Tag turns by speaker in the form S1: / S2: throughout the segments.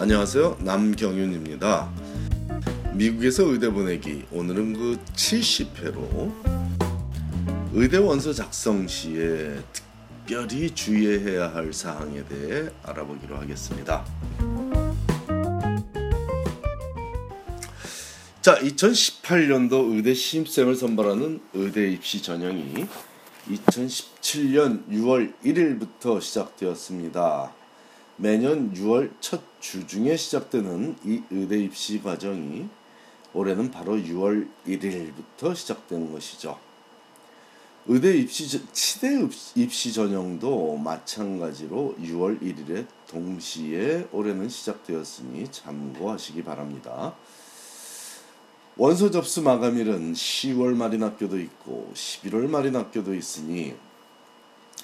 S1: 안녕하세요. 남경윤입니다. 미국에서 의대 보내기 오늘은 그 70회로 의대 원서 작성 시에 특별히 주의해야 할 사항에 대해 알아보기로 하겠습니다. 자, 2018년도 의대 신입생을 선발하는 의대 입시 전형이 2017년 6월 1일부터 시작되었습니다. 매년 6월 첫 주 중에 시작되는 이 의대 입시 과정이 올해는 바로 6월 1일부터 시작되는 것이죠. 의대 입시 치대 입시 전형도 마찬가지로 6월 1일에 동시에 올해는 시작되었으니 참고하시기 바랍니다. 원서 접수 마감일은 10월 말인 학교도 있고 11월 말인 학교도 있으니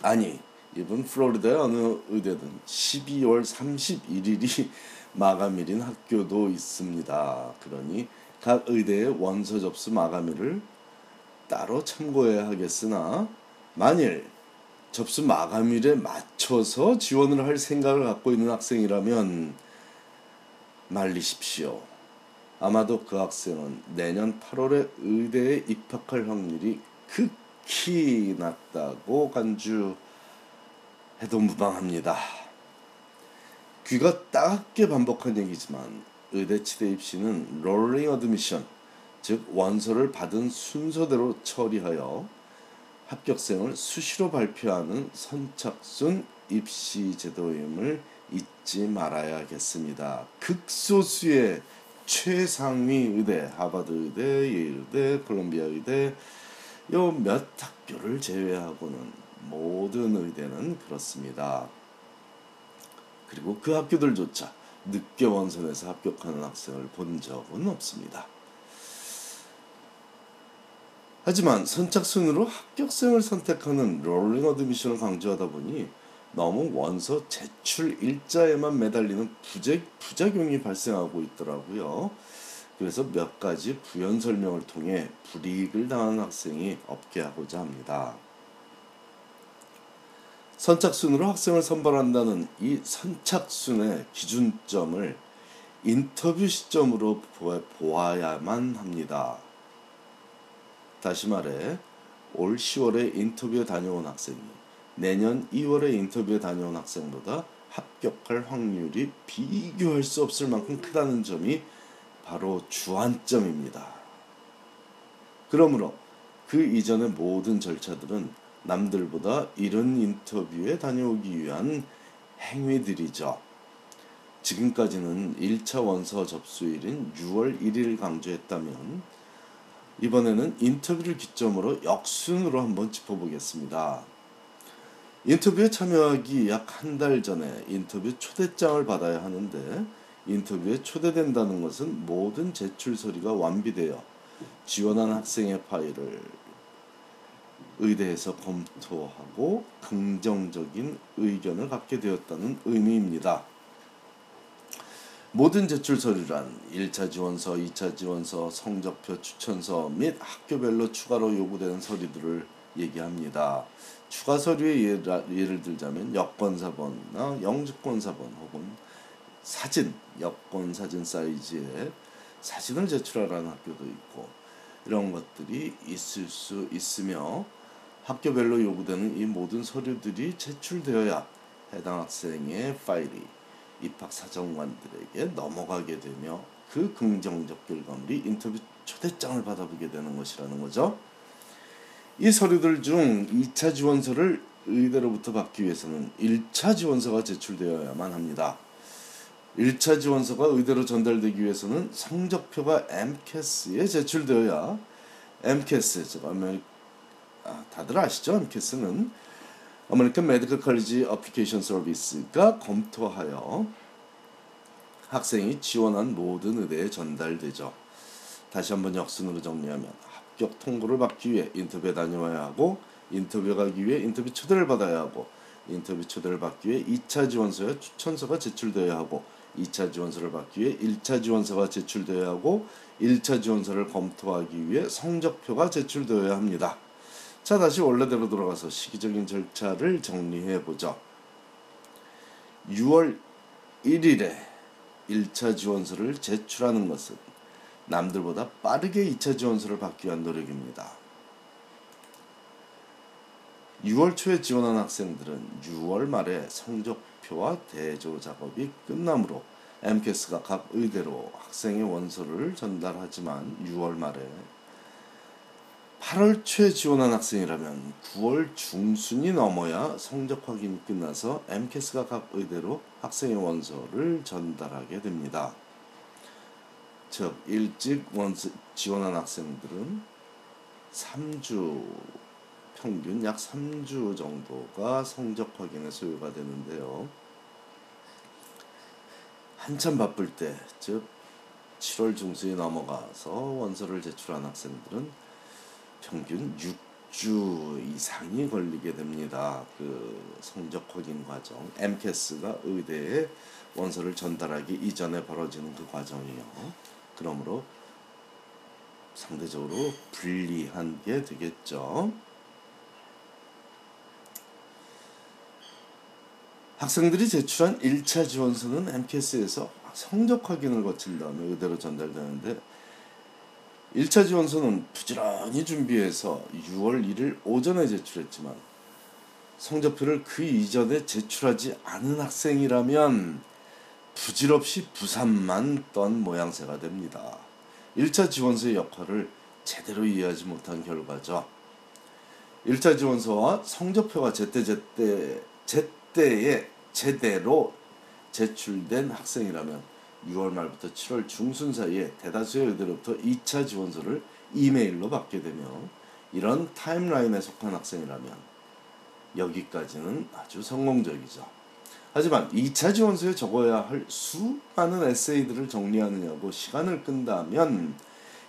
S1: 아니 이번 플로리다의 어느 의대든 12월 31일이 마감일인 학교도 있습니다. 그러니 각 의대의 원서 접수 마감일을 따로 참고해야 하겠으나 만일 접수 마감일에 맞춰서 지원을 할 생각을 갖고 있는 학생이라면 말리십시오. 아마도 그 학생은 내년 8월에 의대에 입학할 확률이 극히 낮다고 간주 해도 무방합니다. 귀가 따갑게 반복한 얘기지만 의대 치대 입시는 rolling admission, 즉 원서를 받은 순서대로 처리하여 합격생을 수시로 발표하는 선착순 입시 제도임을 잊지 말아야겠습니다. 극소수의 최상위 의대, 하버드 의대, 예일 의대, 콜롬비아 의대 요 몇 학교를 제외하고는 모든 의대는 그렇습니다. 그리고 그 학교들조차 늦게 원서 내서 합격하는 학생을 본 적은 없습니다. 하지만 선착순으로 합격생을 선택하는 rolling admission을 강조하다 보니 너무 원서 제출 일자에만 매달리는 부재, 부작용이 발생하고 있더라고요. 그래서 몇 가지 부연 설명을 통해 불이익을 당하는 학생이 없게 하고자 합니다. 선착순으로 학생을 선발한다는 이 선착순의 기준점을 인터뷰 시점으로 보아야만 합니다. 다시 말해 올 10월에 인터뷰에 다녀온 학생이 내년 2월에 인터뷰에 다녀온 학생보다 합격할 확률이 비교할 수 없을 만큼 크다는 점이 바로 주안점입니다. 그러므로 그 이전의 모든 절차들은 남들보다 이런 인터뷰에 다녀오기 위한 행위들이죠. 지금까지는 1차 원서 접수일인 6월 1일 강조했다면 이번에는 인터뷰를 기점으로 역순으로 한번 짚어보겠습니다. 인터뷰에 참여하기 약 한 달 전에 인터뷰 초대장을 받아야 하는데 인터뷰에 초대된다는 것은 모든 제출 서류가 완비되어 지원한 학생의 파일을 의대에서 검토하고 긍정적인 의견을 갖게 되었다는 의미입니다. 모든 제출 서류란 1차 지원서, 2차 지원서, 성적표 추천서 및 학교별로 추가로 요구되는 서류들을 얘기합니다. 추가 서류의 예를, 들자면 여권사본이나 영주권사본 혹은 사진, 여권 사진 사이즈의 사진을 제출하라는 학교도 있고 이런 것들이 있을 수 있으며 학교별로 요구되는 이 모든 서류들이 제출되어야 해당 학생의 파일이 입학 사정관들에게 넘어가게 되며 그 긍정적 결과물이 인터뷰 초대장을 받아보게 되는 것이라는 거죠. 이 서류들 중 2차 지원서를 의대로부터 받기 위해서는 1차 지원서가 제출되어야만 합니다. 1차 지원서가 의대로 전달되기 위해서는 성적표가 AMCAS에 제출되어야 AMCAS, 즉 아, 다들 아시죠? AMCAS는 American Medical College Application Service가 검토하여 학생이 지원한 모든 의대에 전달되죠. 다시 한번 역순으로 정리하면 합격 통보를 받기 위해 인터뷰에 다녀와야 하고 인터뷰 가기 위해 인터뷰 초대를 받아야 하고 인터뷰 초대를 받기 위해 2차 지원서에 추천서가 제출되어야 하고 2차 지원서를 받기 위해 1차 지원서가 제출되어야 하고 1차 지원서를 검토하기 위해 성적표가 제출되어야 합니다. 자, 다시 원래대로 돌아가서 시기적인 절차를 정리해 보죠. 6월 1일에 1차 지원서를 제출하는 것은 남들보다 빠르게 2차 지원서를 받기 위한 노력입니다. 6월 초에 지원한 학생들은 6월 말에 성적표와 대조 작업이 끝나므로 MCAS가 각 의대로 학생의 원서를 전달하지만 6월 말에 8월 초에 지원한 학생이라면 9월 중순이 넘어야 성적 확인이 끝나서 MCAS가 각 의대로 학생의 원서를 전달하게 됩니다. 즉 일찍 원서 지원한 학생들은 3주 평균 약 3주 정도가 성적 확인에 소요가 되는데요. 한참 바쁠 때, 즉 7월 중순이 넘어가서 원서를 제출한 학생들은 평균 6주 이상이 걸리게 됩니다. 그 성적 확인 과정, MCAS가 의대에 원서를 전달하기 이전에 벌어지는 그 과정이요. 그러므로 상대적으로 불리한 게 되겠죠. 학생들이 제출한 1차 지원서는 MCAS에서 성적 확인을 거친 다음에 의대로 전달되는데 1차 지원서는 부지런히 준비해서 6월 1일 오전에 제출했지만 성적표를 그 이전에 제출하지 않은 학생이라면 부질없이 부산만 떤 모양새가 됩니다. 1차 지원서의 역할을 제대로 이해하지 못한 결과죠. 1차 지원서와 성적표가 제때제때 제때에 제대로 제출된 학생이라면 6월 말부터 7월 중순 사이에 대다수의 의대로부터 2차 지원서를 이메일로 받게 되며 이런 타임라인에 속한 학생이라면 여기까지는 아주 성공적이죠. 하지만 2차 지원서에 적어야 할 수많은 에세이들을 정리하느냐고 시간을 끈다면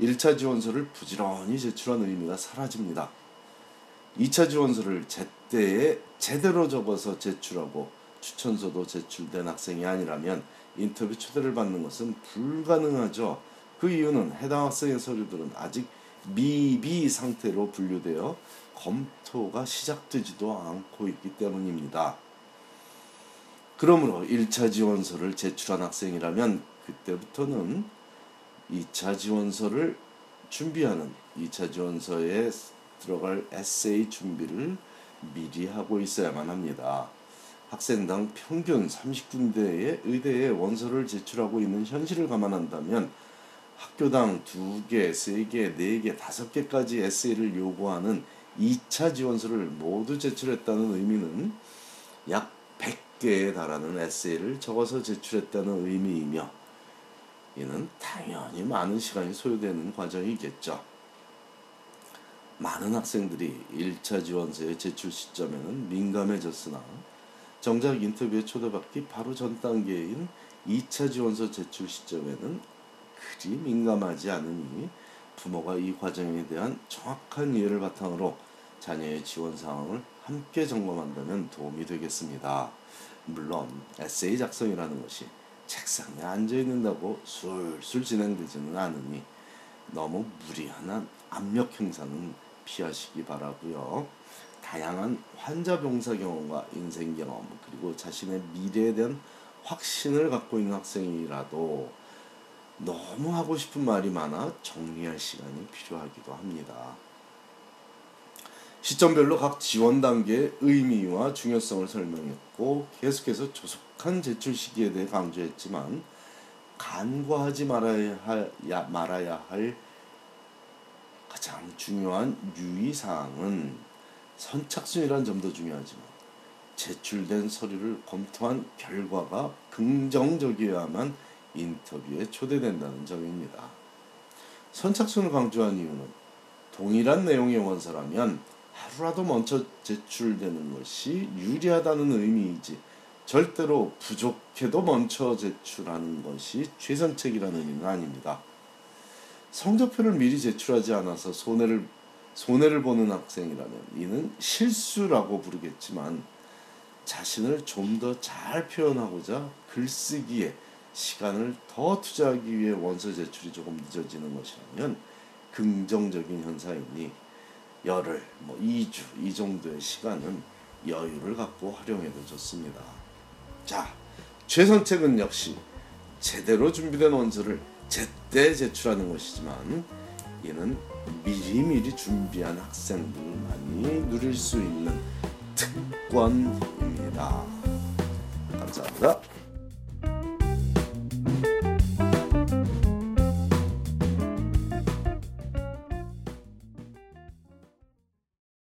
S1: 1차 지원서를 부지런히 제출한 의미가 사라집니다. 2차 지원서를 제때에 제대로 적어서 제출하고 추천서도 제출된 학생이 아니라면 인터뷰 초대를 받는 것은 불가능하죠. 그 이유는 해당 학생의 서류들은 아직 미비 상태로 분류되어 검토가 시작되지도 않고 있기 때문입니다. 그러므로 1차 지원서를 제출한 학생이라면 그때부터는 2차 지원서를 준비하는 2차 지원서에 들어갈 에세이 준비를 미리 하고 있어야만 합니다. 학생당 평균 30군데의 의대에 원서를 제출하고 있는 현실을 감안한다면 학교당 2개, 3개, 4개, 5개까지 에세이를 요구하는 2차 지원서를 모두 제출했다는 의미는 약 100개에 달하는 에세이를 적어서 제출했다는 의미이며 이는 당연히 많은 시간이 소요되는 과정이겠죠. 많은 학생들이 1차 지원서의 제출 시점에는 민감해졌으나 정작 인터뷰에 초대받기 바로 전 단계인 2차 지원서 제출 시점에는 그리 민감하지 않으니 부모가 이 과정에 대한 정확한 이해를 바탕으로 자녀의 지원 상황을 함께 점검한다면 도움이 되겠습니다. 물론 에세이 작성이라는 것이 책상에 앉아 있는다고 술술 진행되지는 않으니 너무 무리한 압력 행사는 피하시기 바라고요. 다양한 환자 병사 경험과 인생 경험 그리고 자신의 미래에 대한 확신을 갖고 있는 학생이라도 너무 하고 싶은 말이 많아 정리할 시간이 필요하기도 합니다. 시점별로 각 지원 단계의 의미와 중요성을 설명했고 계속해서 조속한 제출 시기에 대해 강조했지만 간과하지 말아야 할, 가장 중요한 유의사항은 선착순이라는 점도 중요하지만 제출된 서류를 검토한 결과가 긍정적이어야만 인터뷰에 초대된다는 점입니다. 선착순을 강조한 이유는 동일한 내용의 원서라면 하루라도 먼저 제출되는 것이 유리하다는 의미이지 절대로 부족해도 먼저 제출하는 것이 최선책이라는 의미는 아닙니다. 성적표를 미리 제출하지 않아서 손해를 손해를 보는 학생이라면 이는 실수라고 부르겠지만 자신을 좀 더 잘 표현하고자 글쓰기에 시간을 더 투자하기 위해 원서 제출이 조금 늦어지는 것이라면 긍정적인 현상이니 열흘, 뭐 2주 이 정도의 시간은 여유를 갖고 활용해도 좋습니다. 자, 최선책은 역시 제대로 준비된 원서를 제때 제출하는 것이지만 이는 미리미리 준비한 학생들만이 누릴 수 있는 특권입니다. 감사합니다.